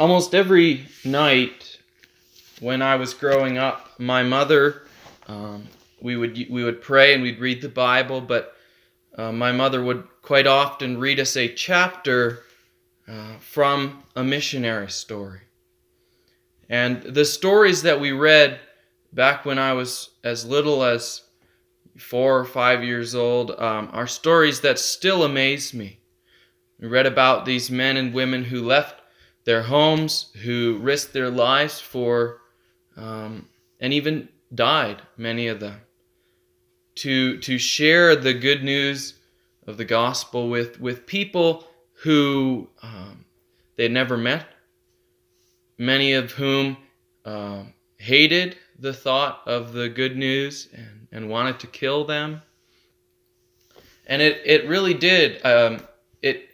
almost every night when I was growing up, my mother, um, we would we would pray and we'd read the Bible, but uh, my mother would quite often read us a chapter uh, from a missionary story. And the stories that we read back when I was as little as four or five years old um, are stories that still amaze me. We read about these men and women who left their homes, who risked their lives for, um, and even died, many of them, to, to share the good news of the gospel with, with people who um, they'd never met, many of whom uh, hated the thought of the good news and, and wanted to kill them. And it, it really did. Um, it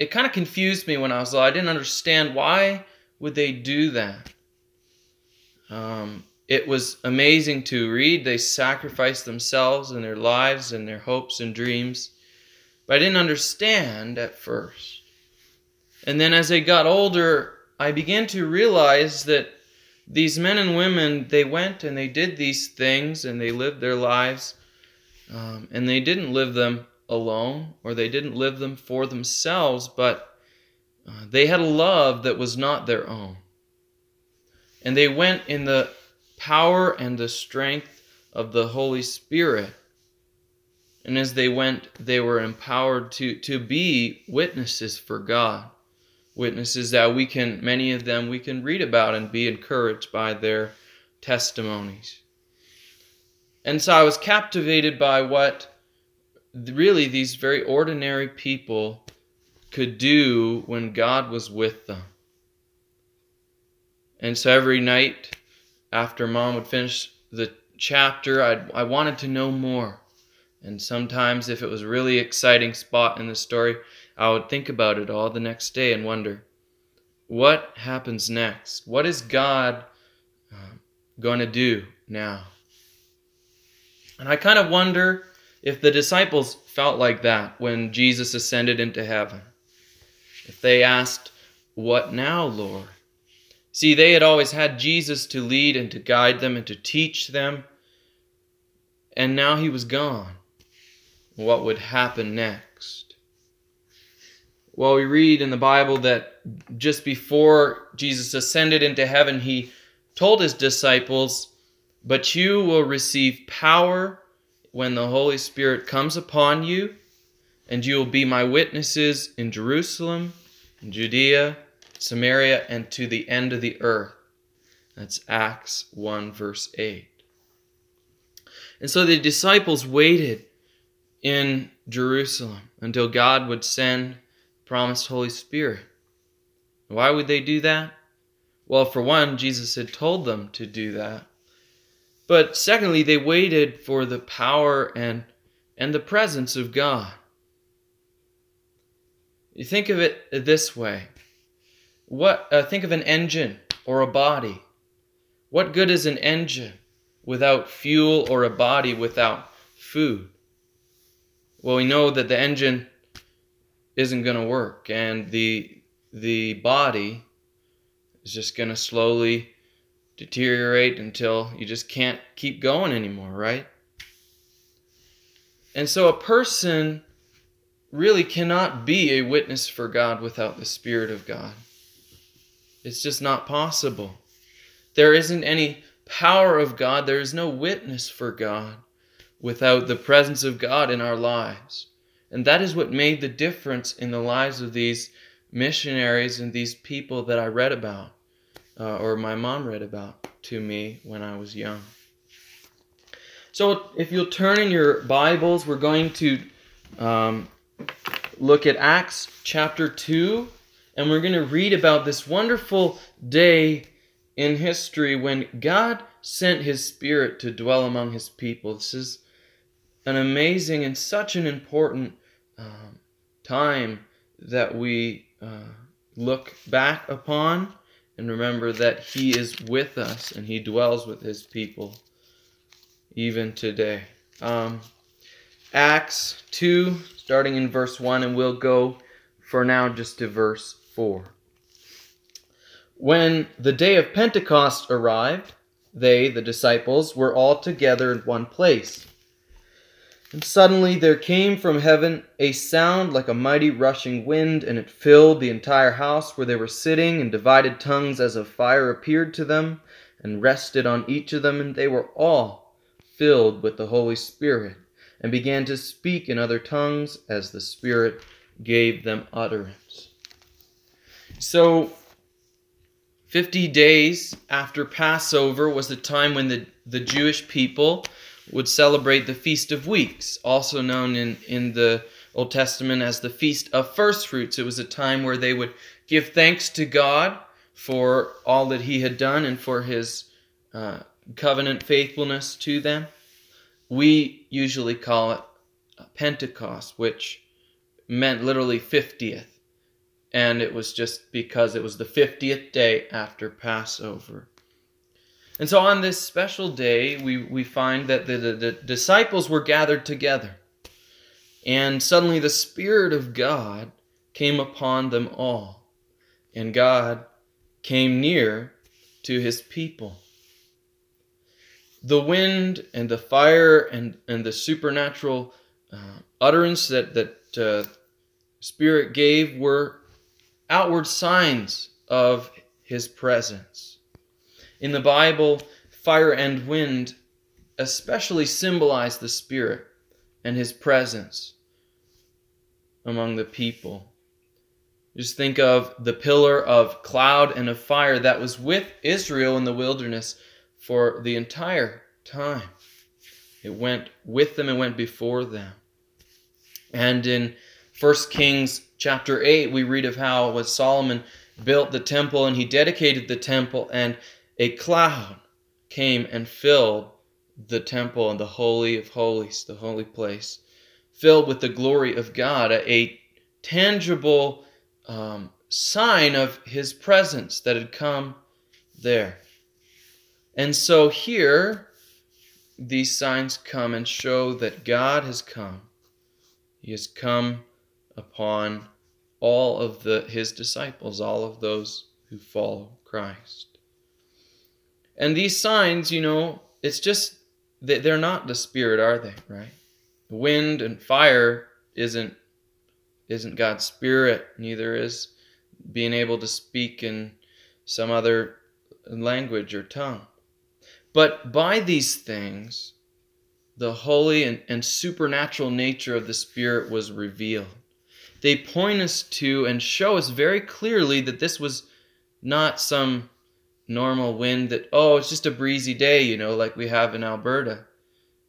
it kind of confused me when I was little. I didn't understand why would they do that. Um, it was amazing to read. They sacrificed themselves and their lives and their hopes and dreams. But I didn't understand at first. And then as I got older, I began to realize that these men and women, they went and they did these things and they lived their lives. Um, and they didn't live them alone or they didn't live them for themselves, but uh, they had a love that was not their own. And they went in the power and the strength of the Holy Spirit. And as they went, they were empowered to, to be witnesses for God. Witnesses that we can, many of them, we can read about and be encouraged by their testimonies. And so I was captivated by what really these very ordinary people could do when God was with them. And so every night after mom would finish the chapter, I'd, I wanted to know more. And sometimes, if it was a really exciting spot in the story, I would think about it all the next day and wonder what happens next? What is God uh, going to do now? And I kind of wonder if the disciples felt like that when Jesus ascended into heaven, if they asked, What now, Lord? See, they had always had Jesus to lead and to guide them and to teach them, and now he was gone. What would happen next? Well, we read in the Bible that just before Jesus ascended into heaven, he told his disciples, But you will receive power when the Holy Spirit comes upon you, and you will be my witnesses in Jerusalem, in Judea, Samaria, and to the end of the earth. That's Acts 1, verse 8. And so the disciples waited in Jerusalem until God would send the promised Holy Spirit. Why would they do that? Well, for one, Jesus had told them to do that. But secondly, they waited for the power and, and the presence of God. You think of it this way. What uh, think of an engine or a body. What good is an engine without fuel or a body without food? Well, we know that the engine isn't going to work and the the body is just going to slowly deteriorate until you just can't keep going anymore, right? And so a person really cannot be a witness for God without the Spirit of God. It's just not possible. There isn't any power of God, there is no witness for God without the presence of God in our lives. And that is what made the difference in the lives of these missionaries and these people that I read about uh, or my mom read about to me when I was young. So, if you'll turn in your Bibles, we're going to um, look at Acts chapter 2, and we're going to read about this wonderful day in history when God sent His Spirit to dwell among His people. This is an amazing and such an important um, time that we uh, look back upon and remember that He is with us and He dwells with His people even today. Um, Acts 2, starting in verse 1, and we'll go for now just to verse 4. When the day of Pentecost arrived, they, the disciples, were all together in one place. And suddenly there came from heaven a sound like a mighty rushing wind, and it filled the entire house where they were sitting, and divided tongues as of fire appeared to them, and rested on each of them, and they were all filled with the Holy Spirit, and began to speak in other tongues as the Spirit gave them utterance. So 50 days after Passover was the time when the, the Jewish people would celebrate the Feast of Weeks, also known in, in the Old Testament as the Feast of First Fruits. It was a time where they would give thanks to God for all that He had done and for His uh, covenant faithfulness to them. We usually call it Pentecost, which meant literally 50th and it was just because it was the 50th day after Passover. And so on this special day, we, we find that the, the, the disciples were gathered together. And suddenly the Spirit of God came upon them all. And God came near to his people. The wind and the fire and, and the supernatural uh, utterance that, that uh, Spirit gave were outward signs of his presence. In the Bible, fire and wind especially symbolize the Spirit and his presence among the people. Just think of the pillar of cloud and of fire that was with Israel in the wilderness for the entire time. It went with them and went before them. And in 1 Kings chapter 8, we read of how was Solomon built the temple and he dedicated the temple, and a cloud came and filled the temple and the Holy of Holies, the holy place, filled with the glory of God, a, tangible um, sign of his presence that had come there. And so here, these signs come and show that God has come. He has come upon all of the his disciples, all of those who follow Christ. And these signs, you know, it's just they're not the spirit, are they, right? The wind and fire isn't isn't God's spirit, neither is being able to speak in some other language or tongue. But by these things, the holy and, and supernatural nature of the Spirit was revealed they point us to and show us very clearly that this was not some normal wind that, oh, it's just a breezy day, you know, like we have in Alberta.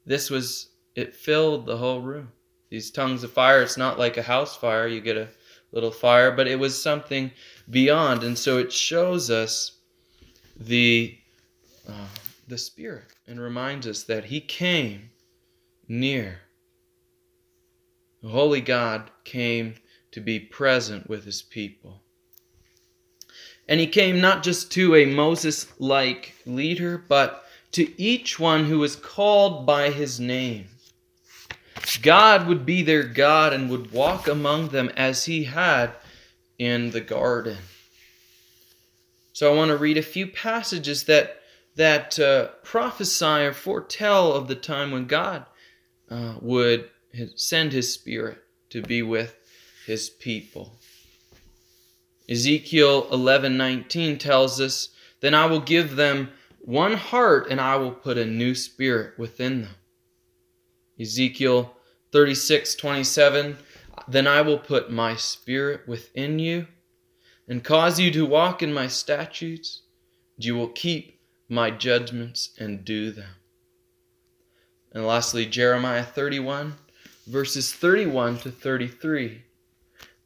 This was, it filled the whole room. These tongues of fire, it's not like a house fire, you get a little fire, but it was something beyond. And so it shows us the, uh, the Spirit and reminds us that He came near the Holy God came to be present with his people. And he came not just to a Moses like leader, but to each one who was called by his name. God would be their God and would walk among them as he had in the garden. So I want to read a few passages that that uh, prophesy or foretell of the time when God uh, would send his spirit to be with his people. Ezekiel 11:19 tells us, "Then I will give them one heart and I will put a new spirit within them." Ezekiel 36:27, "Then I will put my spirit within you and cause you to walk in my statutes, and you will keep my judgments and do them." And lastly, Jeremiah 31 verses 31 to 33.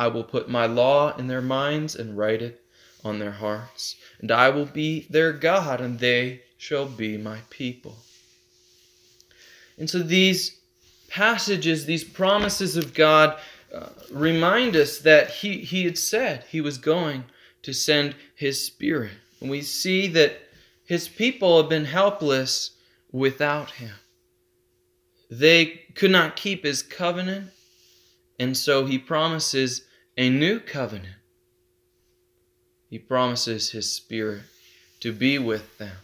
I will put my law in their minds and write it on their hearts, and I will be their God, and they shall be my people. And so these passages, these promises of God, uh, remind us that he, he had said he was going to send his Spirit. And we see that his people have been helpless without him. They could not keep his covenant, and so he promises a new covenant. He promises his Spirit to be with them,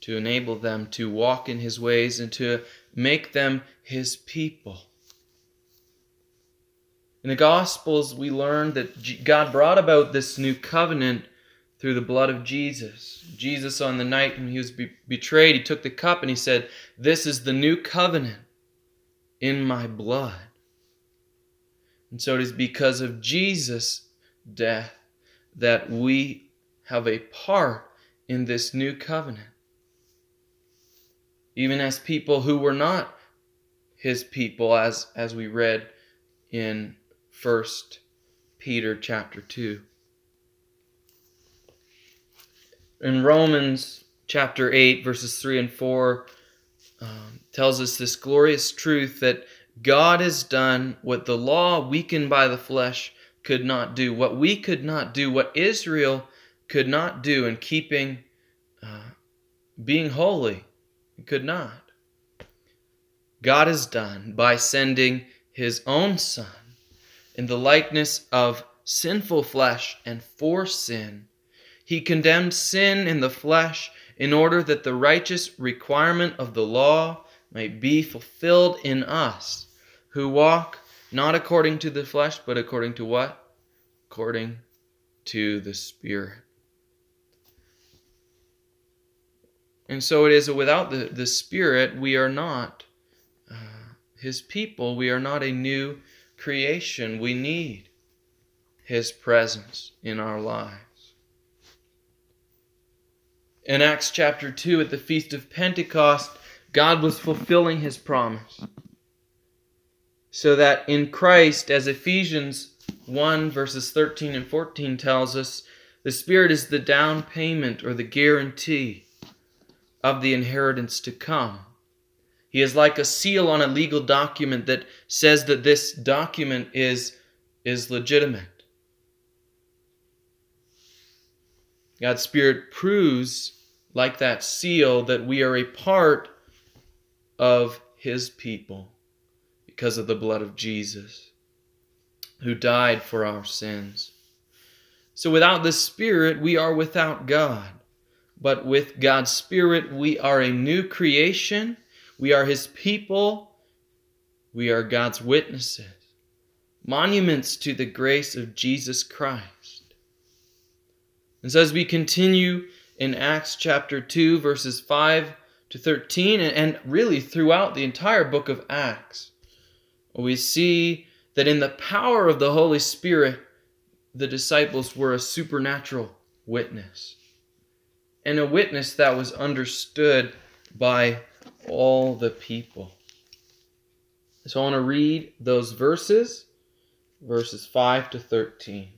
to enable them to walk in his ways, and to make them his people. In the Gospels, we learn that God brought about this new covenant through the blood of Jesus. Jesus, on the night when he was be- betrayed, he took the cup and he said, This is the new covenant in my blood. And so it is because of Jesus' death that we have a part in this new covenant. Even as people who were not his people, as, as we read in First Peter chapter 2. In Romans chapter 8, verses 3 and 4, um, tells us this glorious truth that God has done what the law, weakened by the flesh, could not do, what we could not do, what Israel could not do in keeping, uh, being holy, could not. God has done by sending his own Son in the likeness of sinful flesh and for sin. He condemned sin in the flesh in order that the righteous requirement of the law might be fulfilled in us who walk not according to the flesh, but according to what? According to the Spirit. And so it is without the, the Spirit, we are not uh, His people. We are not a new creation, we need His presence in our lives. In Acts chapter 2, at the Feast of Pentecost, God was fulfilling His promise. So that in Christ, as Ephesians 1 verses 13 and 14 tells us, the Spirit is the down payment or the guarantee of the inheritance to come. He is like a seal on a legal document that says that this document is, is legitimate. God's Spirit proves, like that seal, that we are a part of His people because of the blood of Jesus, who died for our sins. So without the Spirit, we are without God. But with God's Spirit, we are a new creation we are His people. We are God's witnesses, monuments to the grace of Jesus Christ. And so, as we continue in Acts chapter 2, verses 5 to 13, and really throughout the entire book of Acts, we see that in the power of the Holy Spirit, the disciples were a supernatural witness, and a witness that was understood by all the people. So I want to read those verses, verses 5 to 13.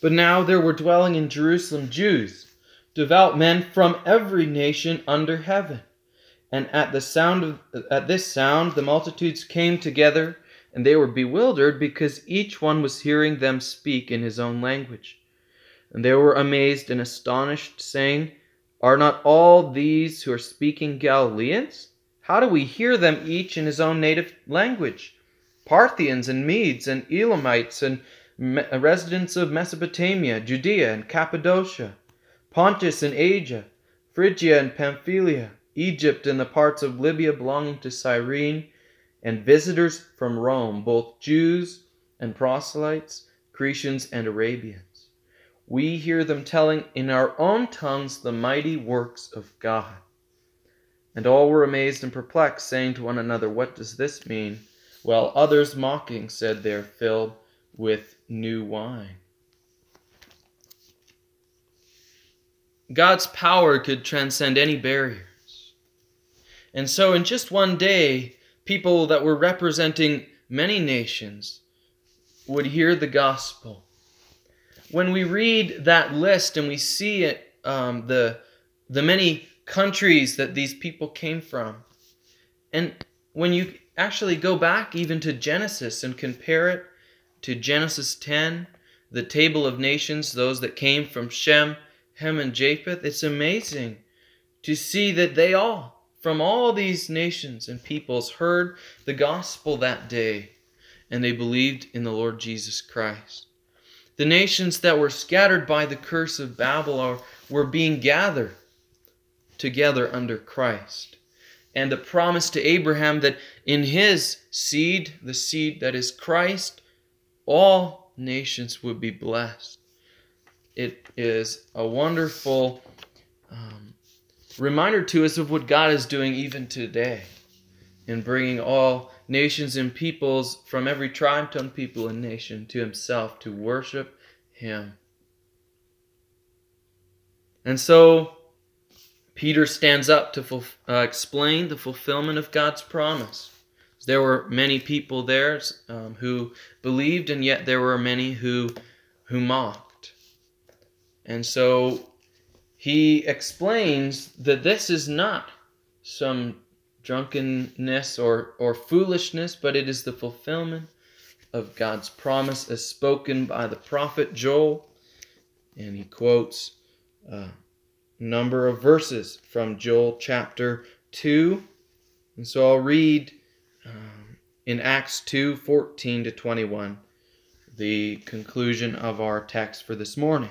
But now there were dwelling in Jerusalem Jews, devout men from every nation under heaven. And at the sound of at this sound the multitudes came together, and they were bewildered because each one was hearing them speak in his own language. And they were amazed and astonished, saying, are not all these who are speaking Galileans? How do we hear them each in his own native language? Parthians and Medes and Elamites and residents of Mesopotamia, Judea and Cappadocia, Pontus and Asia, Phrygia and Pamphylia, Egypt and the parts of Libya belonging to Cyrene, and visitors from Rome, both Jews and proselytes, Cretians and Arabians we hear them telling in our own tongues the mighty works of God. And all were amazed and perplexed, saying to one another, What does this mean? While others mocking said, They're filled with new wine. God's power could transcend any barriers. And so, in just one day, people that were representing many nations would hear the gospel. When we read that list and we see it, um, the the many countries that these people came from, and when you actually go back even to Genesis and compare it to Genesis 10, the table of nations, those that came from Shem, Ham, and Japheth, it's amazing to see that they all, from all these nations and peoples, heard the gospel that day and they believed in the Lord Jesus Christ. The nations that were scattered by the curse of Babel were being gathered together under Christ. And the promise to Abraham that in his seed, the seed that is Christ, all nations would be blessed. It is a wonderful um, reminder to us of what God is doing even today in bringing all nations and peoples from every tribe, tongue, people, and nation to himself to worship him. And so Peter stands up to uh, explain the fulfillment of God's promise. There were many people there um, who believed, and yet there were many who, who mocked. And so he explains that this is not some drunkenness or, or foolishness, but it is the fulfillment of God's promise as spoken by the prophet Joel. And he quotes a number of verses from Joel chapter 2. And so I'll read um, in Acts 2 14 to 21, the conclusion of our text for this morning.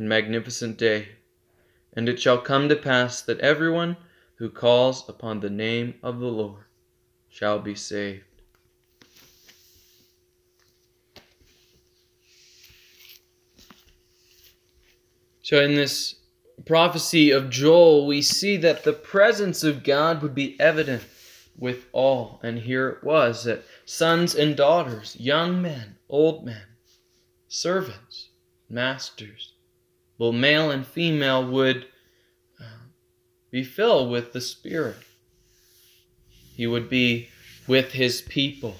and magnificent day. And it shall come to pass that everyone who calls upon the name of the Lord shall be saved. So, in this prophecy of Joel, we see that the presence of God would be evident with all. And here it was that sons and daughters, young men, old men, servants, masters, both male and female, would uh, be filled with the Spirit. He would be with his people.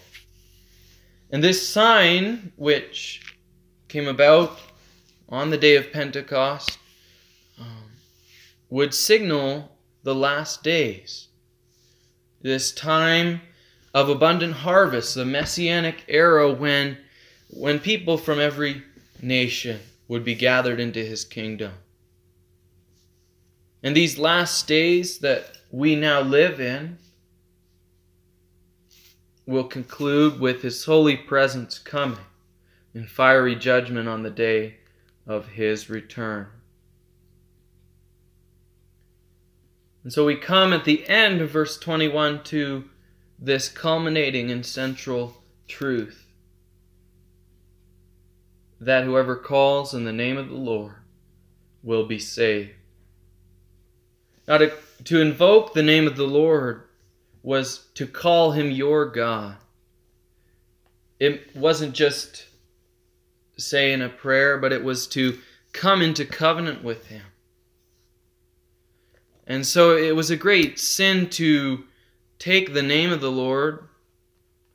And this sign, which came about on the day of Pentecost, um, would signal the last days. This time of abundant harvest, the messianic era when, when people from every nation would be gathered into his kingdom. And these last days that we now live in will conclude with his holy presence coming in fiery judgment on the day of his return. And so we come at the end of verse 21 to this culminating and central truth that whoever calls in the name of the Lord will be saved. Now, to, to invoke the name of the Lord was to call him your God. It wasn't just saying a prayer, but it was to come into covenant with him. And so it was a great sin to take the name of the Lord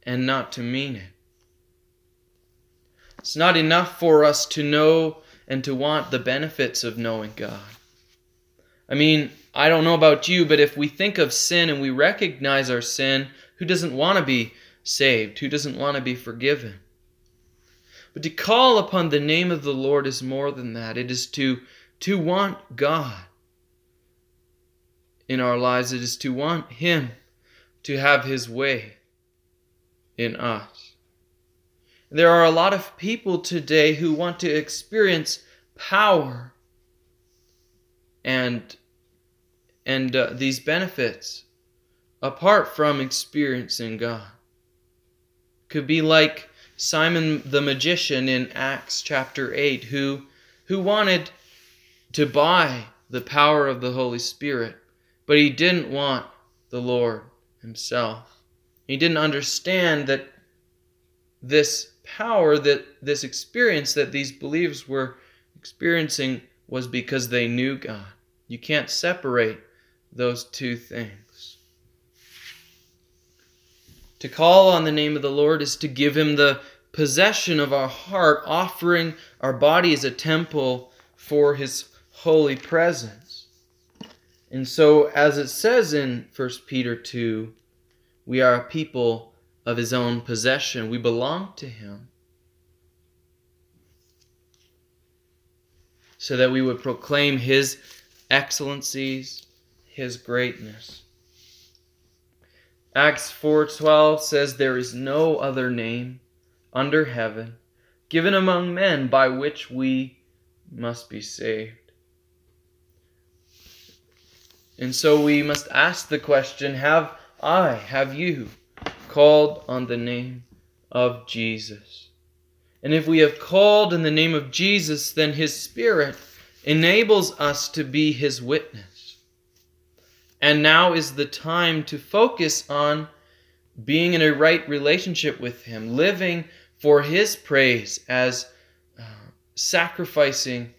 and not to mean it. It's not enough for us to know and to want the benefits of knowing God. I mean, I don't know about you, but if we think of sin and we recognize our sin, who doesn't want to be saved? Who doesn't want to be forgiven? But to call upon the name of the Lord is more than that. It is to, to want God in our lives, it is to want Him to have His way in us. There are a lot of people today who want to experience power and and uh, these benefits apart from experiencing God. Could be like Simon the magician in Acts chapter 8 who who wanted to buy the power of the Holy Spirit, but he didn't want the Lord himself. He didn't understand that this power that this experience that these believers were experiencing was because they knew God. You can't separate those two things. To call on the name of the Lord is to give him the possession of our heart, offering our body as a temple for his holy presence. And so, as it says in 1 Peter 2, we are a people of his own possession. We belong to him. So that we would proclaim his excellencies, his greatness. Acts 4:12 says there is no other name under heaven given among men by which we must be saved. And so we must ask the question, have I, have you called on the name of Jesus? And if we have called in the name of Jesus, then his spirit enables us to be his witness. And now is the time to focus on being in a right relationship with him, living for his praise as uh, sacrificing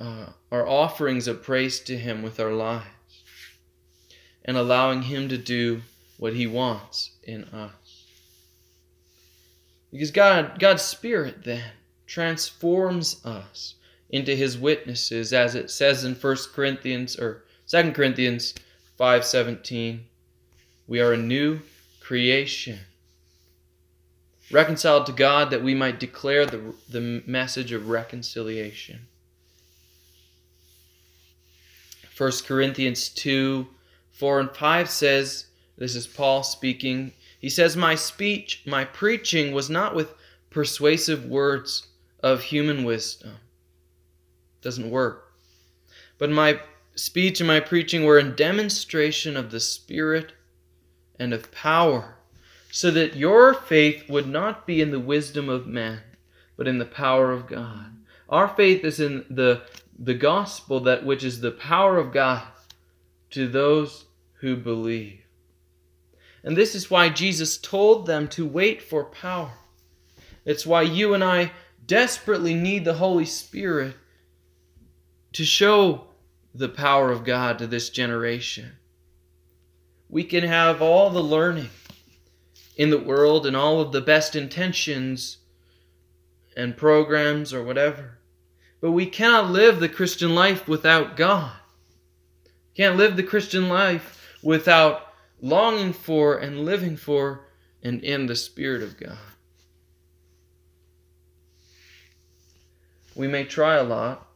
uh, our offerings of praise to him with our lives and allowing him to do what he wants in us. Because God, God's Spirit then transforms us into his witnesses as it says in 1 Corinthians or 2 Corinthians 5:17 we are a new creation. Reconciled to God that we might declare the, the message of reconciliation. 1 Corinthians 2 4 and 5 says this is Paul speaking he says my speech my preaching was not with persuasive words of human wisdom doesn't work. But my speech and my preaching were in demonstration of the Spirit and of power, so that your faith would not be in the wisdom of men, but in the power of God. Our faith is in the, the gospel that which is the power of God to those who believe. And this is why Jesus told them to wait for power. It's why you and I desperately need the Holy Spirit to show the power of God to this generation. We can have all the learning in the world and all of the best intentions and programs or whatever. But we cannot live the Christian life without God. Can't live the Christian life without longing for and living for and in the Spirit of God. We may try a lot,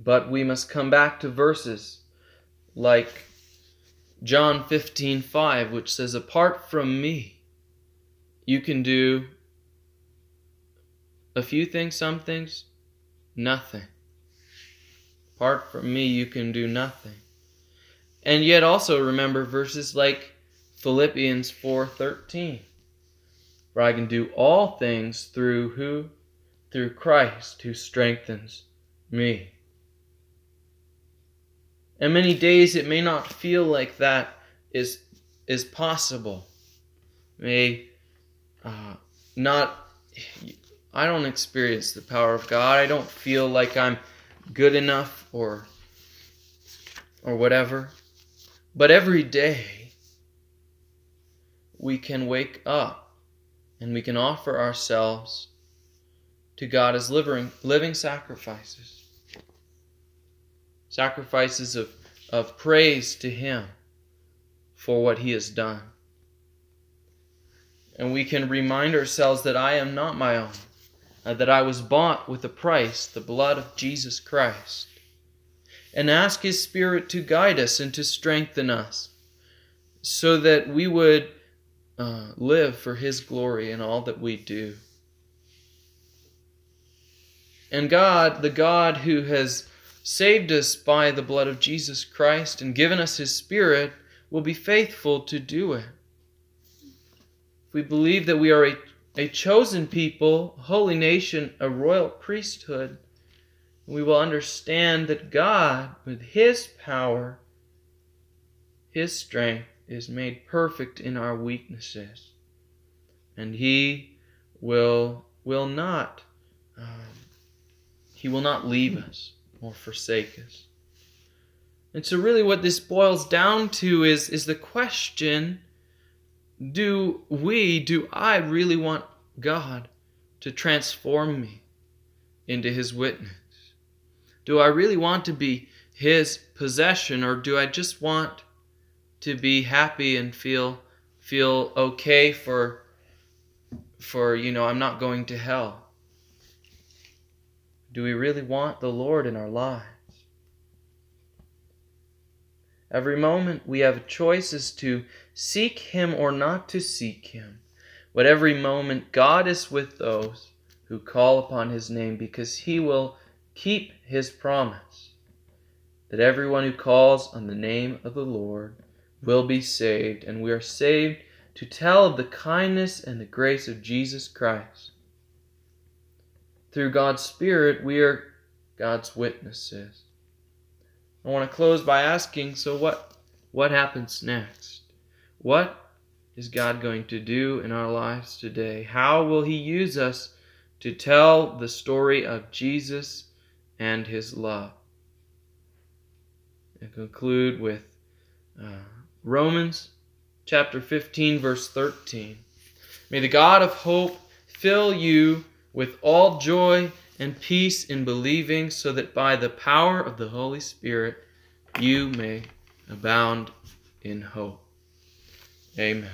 but we must come back to verses like John 15 5, which says, Apart from me, you can do a few things, some things, nothing. Apart from me, you can do nothing. And yet also remember verses like Philippians 4:13. For I can do all things through who? Through Christ who strengthens me. And many days it may not feel like that is is possible. May uh, not. I don't experience the power of God. I don't feel like I'm good enough or or whatever. But every day we can wake up and we can offer ourselves to God as living living sacrifices sacrifices of, of praise to Him for what He has done. and we can remind ourselves that I am not my own, uh, that I was bought with a price, the blood of Jesus Christ. And ask His Spirit to guide us and to strengthen us so that we would uh, live for His glory in all that we do. And God, the God who has saved us by the blood of Jesus Christ and given us His Spirit, will be faithful to do it. If we believe that we are a, a chosen people, a holy nation, a royal priesthood, we will understand that God, with His power, His strength, is made perfect in our weaknesses. And He will, will not, um, He will not leave us or forsake us. And so, really, what this boils down to is, is the question do we, do I really want God to transform me into His witness? Do I really want to be His possession, or do I just want to be happy and feel feel okay for for you know I'm not going to hell? Do we really want the Lord in our lives? Every moment we have choices to seek Him or not to seek Him. But every moment God is with those who call upon His name because He will keep His promise that everyone who calls on the name of the Lord will be saved, and we are saved to tell of the kindness and the grace of Jesus Christ. Through God's Spirit, we are God's witnesses. I want to close by asking so what what happens next? What is God going to do in our lives today? How will he use us to tell the story of Jesus and his love? And conclude with uh, Romans chapter 15 verse 13. May the God of hope fill you with all joy and peace in believing, so that by the power of the Holy Spirit you may abound in hope. Amen.